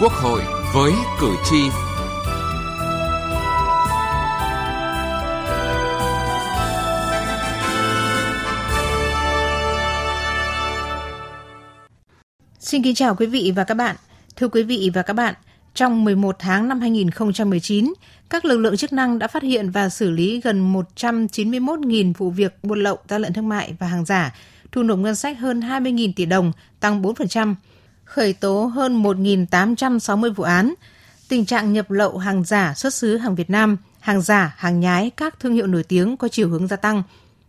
Quốc hội với cử tri. Xin kính chào quý vị và các bạn. Thưa quý vị và các bạn, trong 11 tháng năm 2019, các lực lượng chức năng đã phát hiện và xử lý gần 191.000 vụ việc buôn lậu, gian lận thương mại và hàng giả, thu nộp ngân sách hơn 20.000 tỷ đồng, tăng 4%, khởi tố hơn 1.860 vụ án. Tình trạng nhập lậu hàng giả xuất xứ hàng Việt Nam, hàng giả, hàng nhái các thương hiệu nổi tiếng có chiều hướng gia tăng.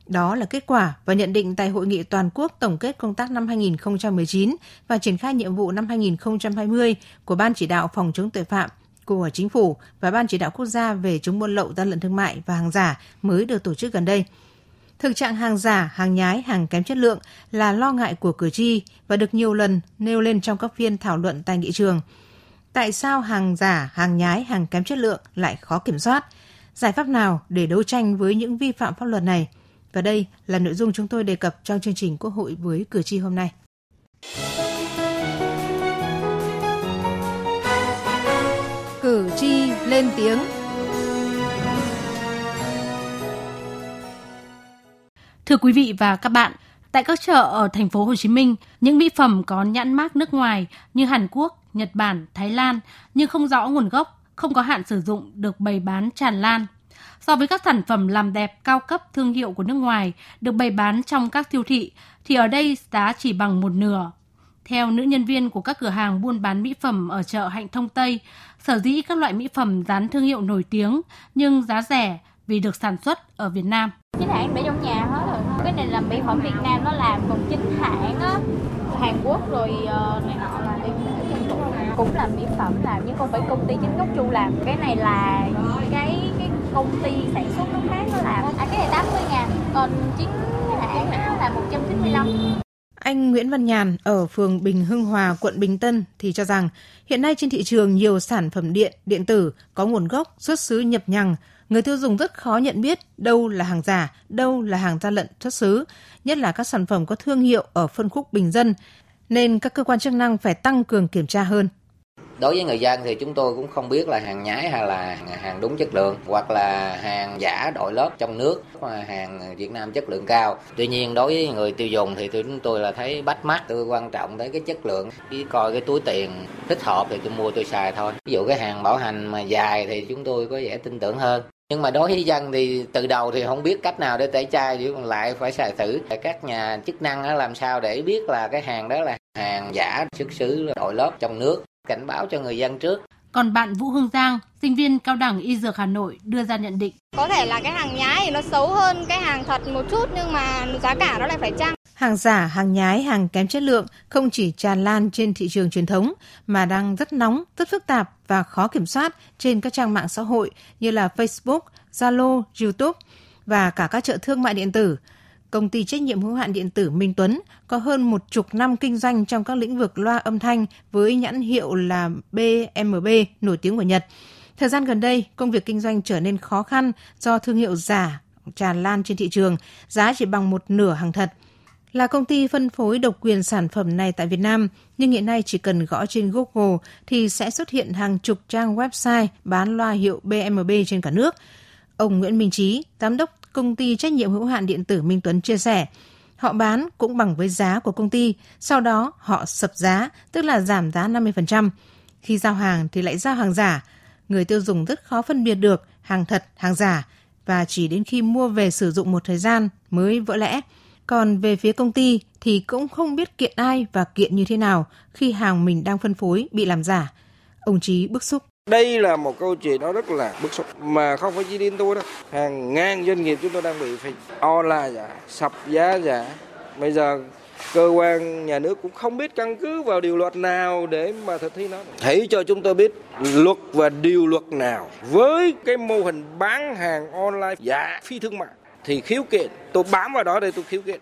Đó là kết quả và nhận định tại Hội nghị toàn quốc tổng kết công tác năm 2019 và triển khai nhiệm vụ năm 2020 của Ban chỉ đạo phòng chống tội phạm của Chính phủ và Ban chỉ đạo quốc gia về chống buôn lậu gian lận thương mại và hàng giả mới được tổ chức gần đây. Thực trạng hàng giả, hàng nhái, hàng kém chất lượng là lo ngại của cử tri và được nhiều lần nêu lên trong các phiên thảo luận tại nghị trường. Tại sao hàng giả, hàng nhái, hàng kém chất lượng lại khó kiểm soát? Giải pháp nào để đấu tranh với những vi phạm pháp luật này? Và đây là nội dung chúng tôi đề cập trong chương trình Quốc hội với cử tri hôm nay. Cử tri lên tiếng Thưa quý vị và các bạn, tại các chợ ở thành phố Hồ Chí Minh, những mỹ phẩm có nhãn mác nước ngoài như Hàn Quốc, Nhật Bản, Thái Lan nhưng không rõ nguồn gốc, không có hạn sử dụng được bày bán tràn lan. So với các sản phẩm làm đẹp cao cấp thương hiệu của nước ngoài được bày bán trong các siêu thị thì ở đây giá chỉ bằng một nửa. Theo nữ nhân viên của các cửa hàng buôn bán mỹ phẩm ở chợ Hạnh Thông Tây, sở dĩ các loại mỹ phẩm dán thương hiệu nổi tiếng nhưng giá rẻ vì được sản xuất ở Việt Nam. Chính hãng để trong nhà hết rồi. Cái này là mỹ phẩm Việt Nam nó làm còn chính hãng á Hàn Quốc rồi uh, này nọ là đi để trong tủ cũng là mỹ phẩm làm nhưng không phải công ty chính gốc chu làm. Cái này là cái cái công ty sản xuất nó khác nó làm. À cái này 80 ngàn còn chính hãng nó là 195 anh Nguyễn Văn Nhàn ở phường Bình Hưng Hòa, quận Bình Tân thì cho rằng hiện nay trên thị trường nhiều sản phẩm điện, điện tử có nguồn gốc xuất xứ nhập nhằng, người tiêu dùng rất khó nhận biết đâu là hàng giả, đâu là hàng gian lận xuất xứ, nhất là các sản phẩm có thương hiệu ở phân khúc bình dân, nên các cơ quan chức năng phải tăng cường kiểm tra hơn. Đối với người dân thì chúng tôi cũng không biết là hàng nhái hay là hàng đúng chất lượng hoặc là hàng giả đội lớp trong nước hàng Việt Nam chất lượng cao. Tuy nhiên đối với người tiêu dùng thì chúng tôi là thấy bắt mắt, tôi quan trọng tới cái chất lượng, chỉ coi cái túi tiền thích hợp thì tôi mua tôi xài thôi. Ví dụ cái hàng bảo hành mà dài thì chúng tôi có vẻ tin tưởng hơn nhưng mà đối với dân thì từ đầu thì không biết cách nào để tẩy chay chứ còn lại phải xài thử. Các nhà chức năng làm sao để biết là cái hàng đó là hàng giả, xuất xứ đội lớp trong nước. Cảnh báo cho người dân trước còn bạn Vũ Hương Giang, sinh viên cao đẳng y dược Hà Nội đưa ra nhận định. Có thể là cái hàng nhái thì nó xấu hơn cái hàng thật một chút nhưng mà giá cả nó lại phải chăng. Hàng giả, hàng nhái, hàng kém chất lượng không chỉ tràn lan trên thị trường truyền thống mà đang rất nóng, rất phức tạp và khó kiểm soát trên các trang mạng xã hội như là Facebook, Zalo, YouTube và cả các chợ thương mại điện tử. Công ty trách nhiệm hữu hạn điện tử Minh Tuấn có hơn một chục năm kinh doanh trong các lĩnh vực loa âm thanh với nhãn hiệu là BMB nổi tiếng của Nhật. Thời gian gần đây, công việc kinh doanh trở nên khó khăn do thương hiệu giả tràn lan trên thị trường, giá chỉ bằng một nửa hàng thật – là công ty phân phối độc quyền sản phẩm này tại Việt Nam, nhưng hiện nay chỉ cần gõ trên Google thì sẽ xuất hiện hàng chục trang website bán loa hiệu BMB trên cả nước. Ông Nguyễn Minh Trí, giám đốc công ty trách nhiệm hữu hạn điện tử Minh Tuấn chia sẻ, họ bán cũng bằng với giá của công ty, sau đó họ sập giá, tức là giảm giá 50%. Khi giao hàng thì lại giao hàng giả. Người tiêu dùng rất khó phân biệt được hàng thật, hàng giả và chỉ đến khi mua về sử dụng một thời gian mới vỡ lẽ. Còn về phía công ty thì cũng không biết kiện ai và kiện như thế nào khi hàng mình đang phân phối bị làm giả. Ông Chí bức xúc. Đây là một câu chuyện nó rất là bức xúc mà không phải chỉ đến tôi đâu. Hàng ngàn doanh nghiệp chúng tôi đang bị phải online giả, sập giá giả. Bây giờ cơ quan nhà nước cũng không biết căn cứ vào điều luật nào để mà thực thi nó. Hãy cho chúng tôi biết luật và điều luật nào với cái mô hình bán hàng online giả phi thương mại thì khiếu kiện tôi bám vào đó để tôi khiếu kiện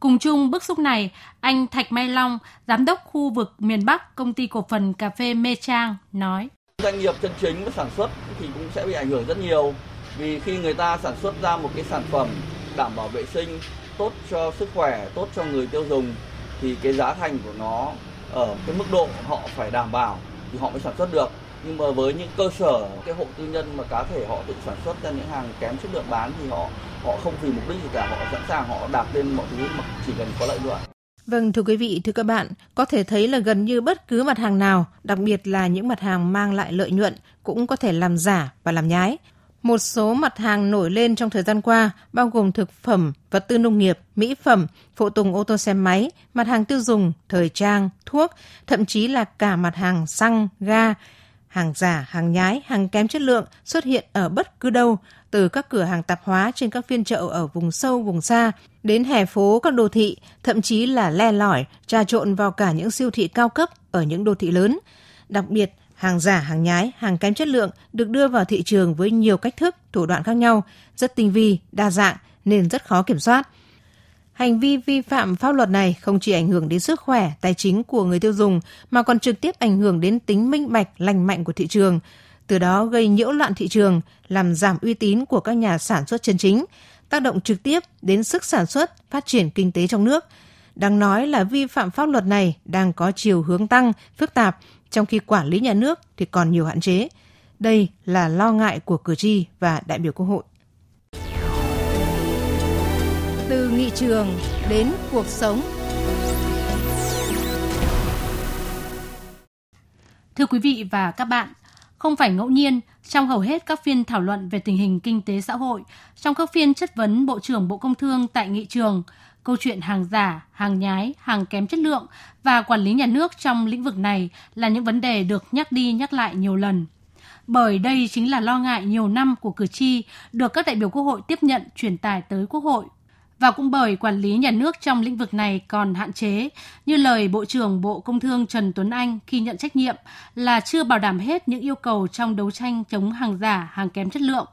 Cùng chung bức xúc này, anh Thạch Mai Long, giám đốc khu vực miền Bắc công ty cổ phần cà phê Mê Trang nói: Doanh nghiệp chân chính với sản xuất thì cũng sẽ bị ảnh hưởng rất nhiều. Vì khi người ta sản xuất ra một cái sản phẩm đảm bảo vệ sinh, tốt cho sức khỏe, tốt cho người tiêu dùng thì cái giá thành của nó ở cái mức độ họ phải đảm bảo thì họ mới sản xuất được. Nhưng mà với những cơ sở cái hộ tư nhân mà cá thể họ tự sản xuất ra những hàng kém chất lượng bán thì họ họ không vì mục đích gì cả họ sẵn sàng họ đạp lên mọi thứ mà chỉ cần có lợi nhuận. Vâng, thưa quý vị, thưa các bạn, có thể thấy là gần như bất cứ mặt hàng nào, đặc biệt là những mặt hàng mang lại lợi nhuận, cũng có thể làm giả và làm nhái. Một số mặt hàng nổi lên trong thời gian qua bao gồm thực phẩm, vật tư nông nghiệp, mỹ phẩm, phụ tùng ô tô xe máy, mặt hàng tiêu dùng, thời trang, thuốc, thậm chí là cả mặt hàng xăng, ga, hàng giả, hàng nhái, hàng kém chất lượng xuất hiện ở bất cứ đâu, từ các cửa hàng tạp hóa trên các phiên chợ ở vùng sâu, vùng xa, đến hè phố các đô thị, thậm chí là le lỏi, trà trộn vào cả những siêu thị cao cấp ở những đô thị lớn. Đặc biệt, hàng giả, hàng nhái, hàng kém chất lượng được đưa vào thị trường với nhiều cách thức, thủ đoạn khác nhau, rất tinh vi, đa dạng nên rất khó kiểm soát. Hành vi vi phạm pháp luật này không chỉ ảnh hưởng đến sức khỏe, tài chính của người tiêu dùng mà còn trực tiếp ảnh hưởng đến tính minh bạch, lành mạnh của thị trường, từ đó gây nhiễu loạn thị trường, làm giảm uy tín của các nhà sản xuất chân chính, tác động trực tiếp đến sức sản xuất, phát triển kinh tế trong nước. Đáng nói là vi phạm pháp luật này đang có chiều hướng tăng, phức tạp, trong khi quản lý nhà nước thì còn nhiều hạn chế. Đây là lo ngại của cử tri và đại biểu Quốc hội. Từ nghị trường đến cuộc sống. Thưa quý vị và các bạn, không phải ngẫu nhiên, trong hầu hết các phiên thảo luận về tình hình kinh tế xã hội, trong các phiên chất vấn Bộ trưởng Bộ Công Thương tại nghị trường, câu chuyện hàng giả, hàng nhái, hàng kém chất lượng và quản lý nhà nước trong lĩnh vực này là những vấn đề được nhắc đi nhắc lại nhiều lần. Bởi đây chính là lo ngại nhiều năm của cử tri được các đại biểu Quốc hội tiếp nhận truyền tải tới Quốc hội và cũng bởi quản lý nhà nước trong lĩnh vực này còn hạn chế, như lời Bộ trưởng Bộ Công Thương Trần Tuấn Anh khi nhận trách nhiệm là chưa bảo đảm hết những yêu cầu trong đấu tranh chống hàng giả, hàng kém chất lượng.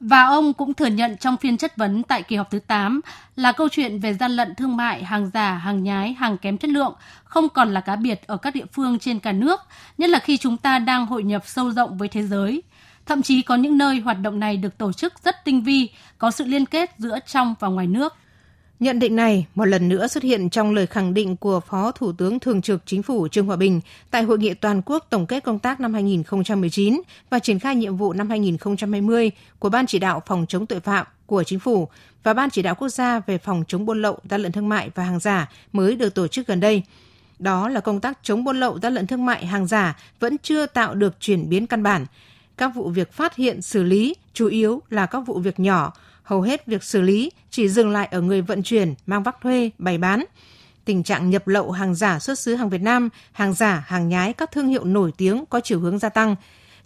Và ông cũng thừa nhận trong phiên chất vấn tại kỳ họp thứ 8 là câu chuyện về gian lận thương mại, hàng giả, hàng nhái, hàng kém chất lượng không còn là cá biệt ở các địa phương trên cả nước, nhất là khi chúng ta đang hội nhập sâu rộng với thế giới. Thậm chí có những nơi hoạt động này được tổ chức rất tinh vi, có sự liên kết giữa trong và ngoài nước. Nhận định này một lần nữa xuất hiện trong lời khẳng định của Phó Thủ tướng Thường trực Chính phủ Trương Hòa Bình tại Hội nghị toàn quốc tổng kết công tác năm 2019 và triển khai nhiệm vụ năm 2020 của Ban chỉ đạo phòng chống tội phạm của Chính phủ và Ban chỉ đạo quốc gia về phòng chống buôn lậu, gian lận thương mại và hàng giả mới được tổ chức gần đây. Đó là công tác chống buôn lậu, gian lận thương mại, hàng giả vẫn chưa tạo được chuyển biến căn bản. Các vụ việc phát hiện, xử lý chủ yếu là các vụ việc nhỏ, hầu hết việc xử lý chỉ dừng lại ở người vận chuyển, mang vác thuê, bày bán. Tình trạng nhập lậu hàng giả xuất xứ hàng Việt Nam, hàng giả, hàng nhái các thương hiệu nổi tiếng có chiều hướng gia tăng.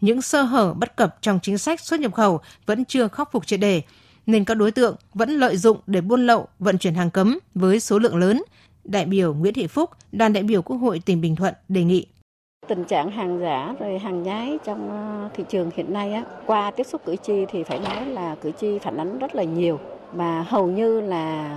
Những sơ hở bất cập trong chính sách xuất nhập khẩu vẫn chưa khắc phục triệt đề, nên các đối tượng vẫn lợi dụng để buôn lậu, vận chuyển hàng cấm với số lượng lớn. Đại biểu Nguyễn Thị Phúc, đoàn đại biểu Quốc hội tỉnh Bình Thuận đề nghị Tình trạng hàng giả rồi hàng nhái trong ờ, thị trường hiện nay á, qua tiếp xúc cử tri thì phải nói là cử tri phản ánh rất là nhiều mà hầu như là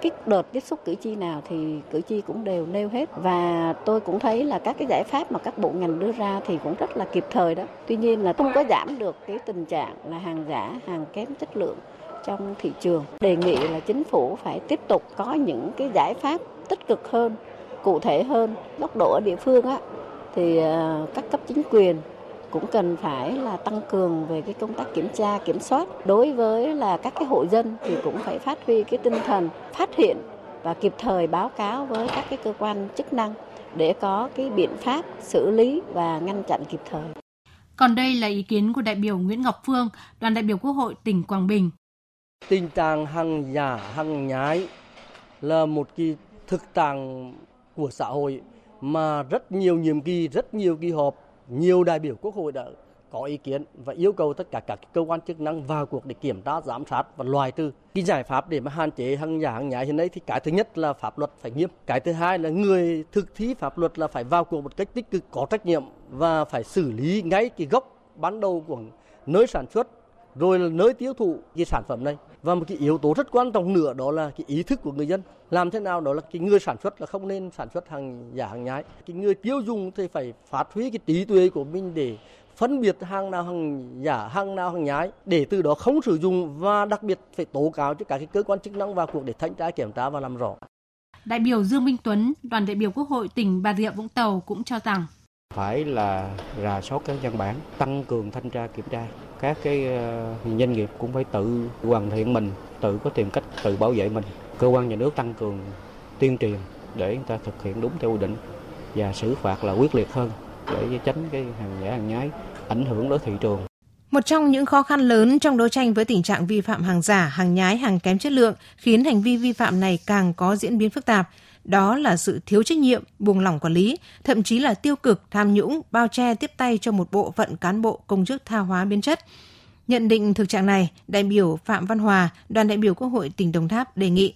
cái đợt tiếp xúc cử tri nào thì cử tri cũng đều nêu hết và tôi cũng thấy là các cái giải pháp mà các bộ ngành đưa ra thì cũng rất là kịp thời đó. Tuy nhiên là không có giảm được cái tình trạng là hàng giả, hàng kém chất lượng trong thị trường. Đề nghị là chính phủ phải tiếp tục có những cái giải pháp tích cực hơn, cụ thể hơn. Góc độ ở địa phương á thì ờ, các cấp chính quyền cũng cần phải là tăng cường về cái công tác kiểm tra kiểm soát đối với là các cái hộ dân thì cũng phải phát huy cái tinh thần phát hiện và kịp thời báo cáo với các cái cơ quan chức năng để có cái biện pháp xử lý và ngăn chặn kịp thời. Còn đây là ý kiến của đại biểu Nguyễn Ngọc Phương, đoàn đại biểu Quốc hội tỉnh Quảng Bình. Tình trạng hàng giả, hàng nhái là một cái thực trạng của xã hội mà rất nhiều nhiệm kỳ, rất nhiều kỳ họp, nhiều đại biểu quốc hội đã có ý kiến và yêu cầu tất cả các cơ quan chức năng vào cuộc để kiểm tra, giám sát và loại trừ. Cái giải pháp để mà hạn chế hàng giả hàng nhái hiện nay thì cái thứ nhất là pháp luật phải nghiêm, cái thứ hai là người thực thi pháp luật là phải vào cuộc một cách tích cực có trách nhiệm và phải xử lý ngay cái gốc ban đầu của nơi sản xuất rồi là nơi tiêu thụ cái sản phẩm này và một cái yếu tố rất quan trọng nữa đó là cái ý thức của người dân. Làm thế nào đó là cái người sản xuất là không nên sản xuất hàng giả hàng nhái. Cái người tiêu dùng thì phải phát huy cái trí tuệ của mình để phân biệt hàng nào hàng giả hàng nào hàng nhái để từ đó không sử dụng và đặc biệt phải tố cáo cho các cái cơ quan chức năng vào cuộc để thanh tra kiểm tra và làm rõ. Đại biểu Dương Minh Tuấn, đoàn đại biểu Quốc hội tỉnh Bà Rịa Vũng Tàu cũng cho rằng phải là rà soát các văn bản, tăng cường thanh tra kiểm tra. Các cái ờ, doanh nghiệp cũng phải tự hoàn thiện mình, tự có tìm cách tự bảo vệ mình. Cơ quan nhà nước tăng cường tuyên truyền để người ta thực hiện đúng theo quy định và xử phạt là quyết liệt hơn để tránh cái hàng giả hàng nhái ảnh hưởng đến thị trường. Một trong những khó khăn lớn trong đấu tranh với tình trạng vi phạm hàng giả, hàng nhái, hàng kém chất lượng khiến hành vi vi phạm này càng có diễn biến phức tạp. Đó là sự thiếu trách nhiệm, buông lỏng quản lý, thậm chí là tiêu cực, tham nhũng, bao che tiếp tay cho một bộ phận cán bộ công chức tha hóa biến chất. Nhận định thực trạng này, đại biểu Phạm Văn Hòa, đoàn đại biểu Quốc hội tỉnh Đồng Tháp đề nghị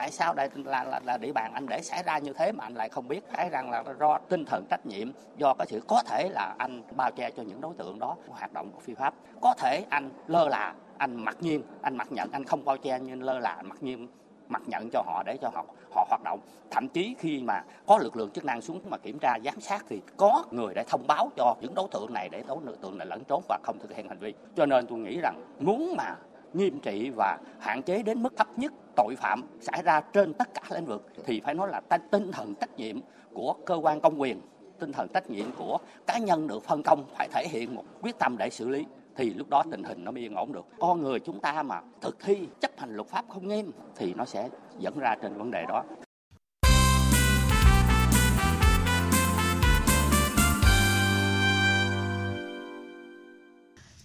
tại sao đây là, là, là địa bàn anh để xảy ra như thế mà anh lại không biết? Cái rằng là do tinh thần trách nhiệm do cái sự có thể là anh bao che cho những đối tượng đó hoạt động của phi pháp. Có thể anh lơ là anh mặc nhiên anh mặc nhận anh không bao che nhưng lơ là mặc nhiên mặc nhận cho họ để cho họ họ hoạt động. Thậm chí khi mà có lực lượng chức năng xuống mà kiểm tra giám sát thì có người đã thông báo cho những đối tượng này để đối tượng này lẫn trốn và không thực hiện hành vi. Cho nên tôi nghĩ rằng muốn mà nghiêm trị và hạn chế đến mức thấp nhất tội phạm xảy ra trên tất cả lĩnh vực, thì phải nói là tinh thần trách nhiệm của cơ quan công quyền, tinh thần trách nhiệm của cá nhân được phân công phải thể hiện một quyết tâm để xử lý, thì lúc đó tình hình nó mới yên ổn được. Con người chúng ta mà thực thi chấp hành luật pháp không nghiêm thì nó sẽ dẫn ra trên vấn đề đó.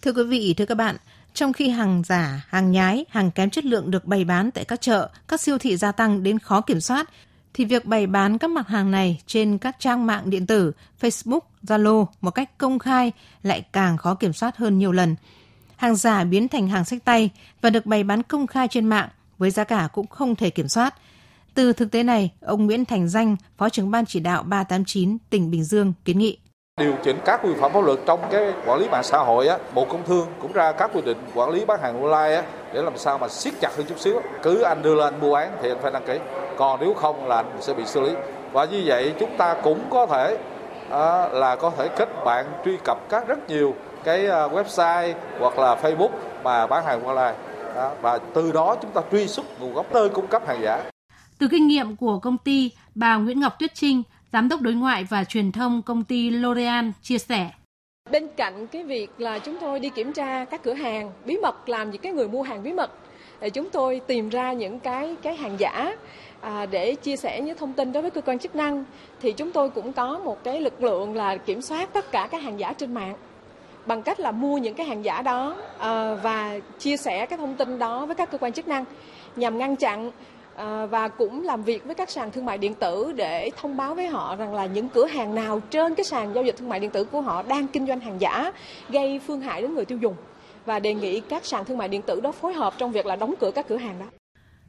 Thưa quý vị, thưa các bạn, trong khi hàng giả, hàng nhái, hàng kém chất lượng được bày bán tại các chợ, các siêu thị gia tăng đến khó kiểm soát, thì việc bày bán các mặt hàng này trên các trang mạng điện tử, Facebook, Zalo một cách công khai lại càng khó kiểm soát hơn nhiều lần. Hàng giả biến thành hàng sách tay và được bày bán công khai trên mạng với giá cả cũng không thể kiểm soát. Từ thực tế này, ông Nguyễn Thành Danh, Phó trưởng ban chỉ đạo 389 tỉnh Bình Dương kiến nghị điều chỉnh các quy phạm pháp luật trong cái quản lý mạng xã hội á bộ công thương cũng ra các quy định quản lý bán hàng online á để làm sao mà siết chặt hơn chút xíu. Cứ anh đưa lên mua bán thì anh phải đăng ký. Còn nếu không là anh sẽ bị xử lý. Và như vậy chúng ta cũng có thể à, là có thể kết bạn truy cập các rất nhiều cái à, website hoặc là Facebook mà bán hàng online. Đó, và từ đó chúng ta truy xuất nguồn gốc nơi cung cấp hàng giả. Từ kinh nghiệm của công ty, bà Nguyễn Ngọc Tuyết Trinh, Giám đốc đối ngoại và truyền thông công ty L'Oreal chia sẻ. Bên cạnh cái việc là chúng tôi đi kiểm tra các cửa hàng bí mật làm những cái người mua hàng bí mật để chúng tôi tìm ra những cái cái hàng giả à, để chia sẻ những thông tin đối với cơ quan chức năng thì chúng tôi cũng có một cái lực lượng là kiểm soát tất cả các hàng giả trên mạng bằng cách là mua những cái hàng giả đó à, và chia sẻ cái thông tin đó với các cơ quan chức năng nhằm ngăn chặn À, và cũng làm việc với các sàn thương mại điện tử để thông báo với họ rằng là những cửa hàng nào trên cái sàn giao dịch thương mại điện tử của họ đang kinh doanh hàng giả gây phương hại đến người tiêu dùng và đề nghị các sàn thương mại điện tử đó phối hợp trong việc là đóng cửa các cửa hàng đó.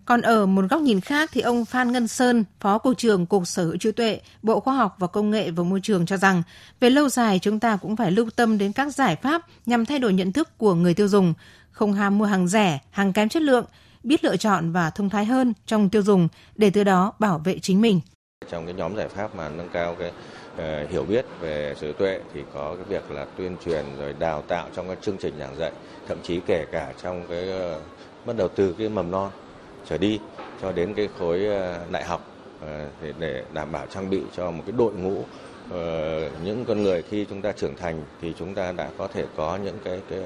Còn ở một góc nhìn khác thì ông Phan Ngân Sơn, Phó Cục trưởng Cục Sở hữu trí tuệ, Bộ Khoa học và Công nghệ và Môi trường cho rằng, về lâu dài chúng ta cũng phải lưu tâm đến các giải pháp nhằm thay đổi nhận thức của người tiêu dùng, không ham mua hàng rẻ, hàng kém chất lượng, biết lựa chọn và thông thái hơn trong tiêu dùng để từ đó bảo vệ chính mình. Trong cái nhóm giải pháp mà nâng cao cái uh, hiểu biết về sở tuệ thì có cái việc là tuyên truyền rồi đào tạo trong các chương trình giảng dạy, thậm chí kể cả trong cái uh, bắt đầu từ cái mầm non trở đi cho đến cái khối uh, đại học uh, để, để đảm bảo trang bị cho một cái đội ngũ Ờ, những con người khi chúng ta trưởng thành thì chúng ta đã có thể có những cái, cái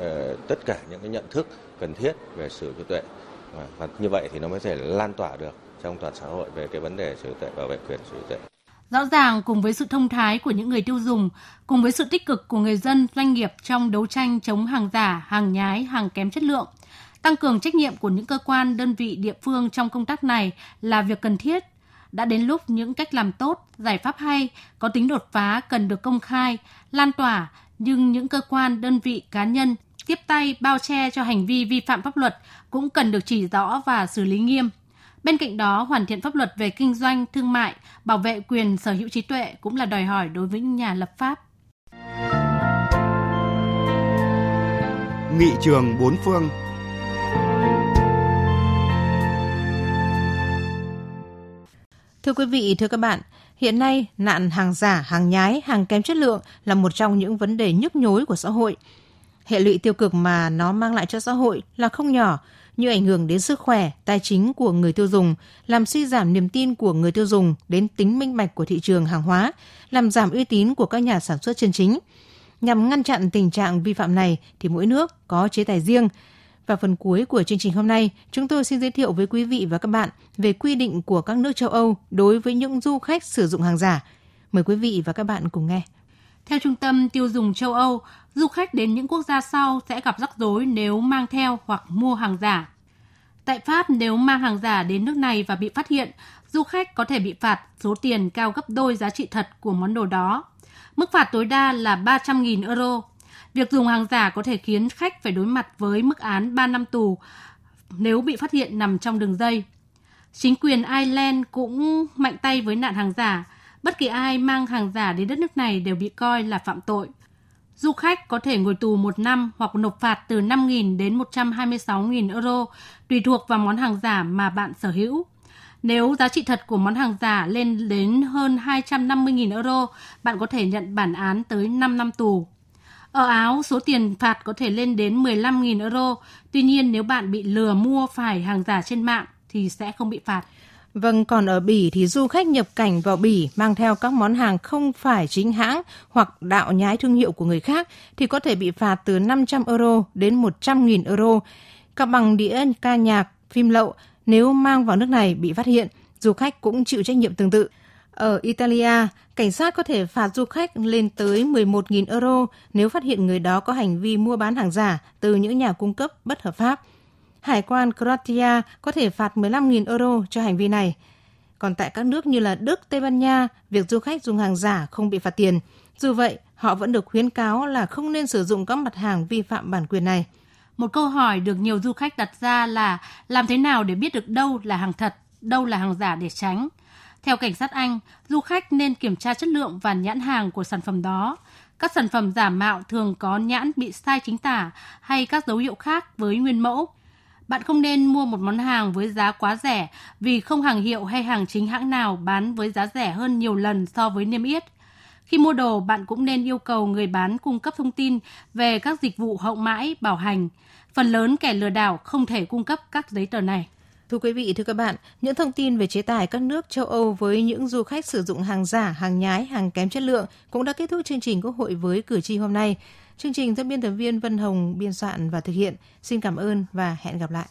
tất cả những cái nhận thức cần thiết về sở hữu tuệ Vâng, và như vậy thì nó mới thể lan tỏa được trong toàn xã hội về cái vấn đề sở hữu tuệ bảo vệ quyền sở hữu tuệ. Rõ ràng cùng với sự thông thái của những người tiêu dùng, cùng với sự tích cực của người dân, doanh nghiệp trong đấu tranh chống hàng giả, hàng nhái, hàng kém chất lượng, tăng cường trách nhiệm của những cơ quan, đơn vị địa phương trong công tác này là việc cần thiết. Đã đến lúc những cách làm tốt, giải pháp hay, có tính đột phá cần được công khai, lan tỏa, nhưng những cơ quan, đơn vị, cá nhân tiếp tay bao che cho hành vi vi phạm pháp luật cũng cần được chỉ rõ và xử lý nghiêm. Bên cạnh đó, hoàn thiện pháp luật về kinh doanh, thương mại, bảo vệ quyền sở hữu trí tuệ cũng là đòi hỏi đối với nhà lập pháp. Nghị trường bốn phương Thưa quý vị, thưa các bạn, hiện nay nạn hàng giả, hàng nhái, hàng kém chất lượng là một trong những vấn đề nhức nhối của xã hội – Hệ lụy tiêu cực mà nó mang lại cho xã hội là không nhỏ, như ảnh hưởng đến sức khỏe, tài chính của người tiêu dùng, làm suy giảm niềm tin của người tiêu dùng đến tính minh bạch của thị trường hàng hóa, làm giảm uy tín của các nhà sản xuất chân chính. Nhằm ngăn chặn tình trạng vi phạm này thì mỗi nước có chế tài riêng. Và phần cuối của chương trình hôm nay, chúng tôi xin giới thiệu với quý vị và các bạn về quy định của các nước châu Âu đối với những du khách sử dụng hàng giả. Mời quý vị và các bạn cùng nghe. Theo Trung tâm Tiêu dùng châu Âu, du khách đến những quốc gia sau sẽ gặp rắc rối nếu mang theo hoặc mua hàng giả. Tại Pháp, nếu mang hàng giả đến nước này và bị phát hiện, du khách có thể bị phạt số tiền cao gấp đôi giá trị thật của món đồ đó. Mức phạt tối đa là 300.000 euro. Việc dùng hàng giả có thể khiến khách phải đối mặt với mức án 3 năm tù nếu bị phát hiện nằm trong đường dây. Chính quyền Ireland cũng mạnh tay với nạn hàng giả. Bất kỳ ai mang hàng giả đến đất nước này đều bị coi là phạm tội. Du khách có thể ngồi tù một năm hoặc nộp phạt từ 5.000 đến 126.000 euro, tùy thuộc vào món hàng giả mà bạn sở hữu. Nếu giá trị thật của món hàng giả lên đến hơn 250.000 euro, bạn có thể nhận bản án tới 5 năm tù. Ở Áo, số tiền phạt có thể lên đến 15.000 euro. Tuy nhiên, nếu bạn bị lừa mua phải hàng giả trên mạng thì sẽ không bị phạt. Vâng, còn ở Bỉ thì du khách nhập cảnh vào Bỉ mang theo các món hàng không phải chính hãng hoặc đạo nhái thương hiệu của người khác thì có thể bị phạt từ 500 euro đến 100.000 euro. Các bằng đĩa ca nhạc, phim lậu nếu mang vào nước này bị phát hiện, du khách cũng chịu trách nhiệm tương tự. Ở Italia, cảnh sát có thể phạt du khách lên tới 11.000 euro nếu phát hiện người đó có hành vi mua bán hàng giả từ những nhà cung cấp bất hợp pháp. Hải quan Croatia có thể phạt 15.000 euro cho hành vi này. Còn tại các nước như là Đức, Tây Ban Nha, việc du khách dùng hàng giả không bị phạt tiền. Dù vậy, họ vẫn được khuyến cáo là không nên sử dụng các mặt hàng vi phạm bản quyền này. Một câu hỏi được nhiều du khách đặt ra là làm thế nào để biết được đâu là hàng thật, đâu là hàng giả để tránh. Theo cảnh sát Anh, du khách nên kiểm tra chất lượng và nhãn hàng của sản phẩm đó. Các sản phẩm giả mạo thường có nhãn bị sai chính tả hay các dấu hiệu khác với nguyên mẫu. Bạn không nên mua một món hàng với giá quá rẻ vì không hàng hiệu hay hàng chính hãng nào bán với giá rẻ hơn nhiều lần so với niêm yết. Khi mua đồ, bạn cũng nên yêu cầu người bán cung cấp thông tin về các dịch vụ hậu mãi, bảo hành. Phần lớn kẻ lừa đảo không thể cung cấp các giấy tờ này. Thưa quý vị, thưa các bạn, những thông tin về chế tài các nước châu Âu với những du khách sử dụng hàng giả, hàng nhái, hàng kém chất lượng cũng đã kết thúc chương trình Quốc hội với cử tri hôm nay. Chương trình do biên tập viên Vân Hồng biên soạn và thực hiện. Xin cảm ơn và hẹn gặp lại.